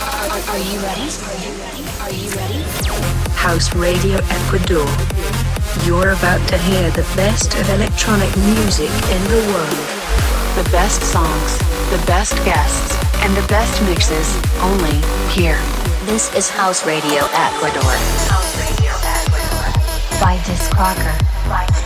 Are you ready? Are you ready? House Radio Ecuador. You're about to hear the best of electronic music in the world. The best songs, the best guests, and the best mixes only here. This is House Radio Ecuador. House Radio Ecuador. By Disc Crocker. By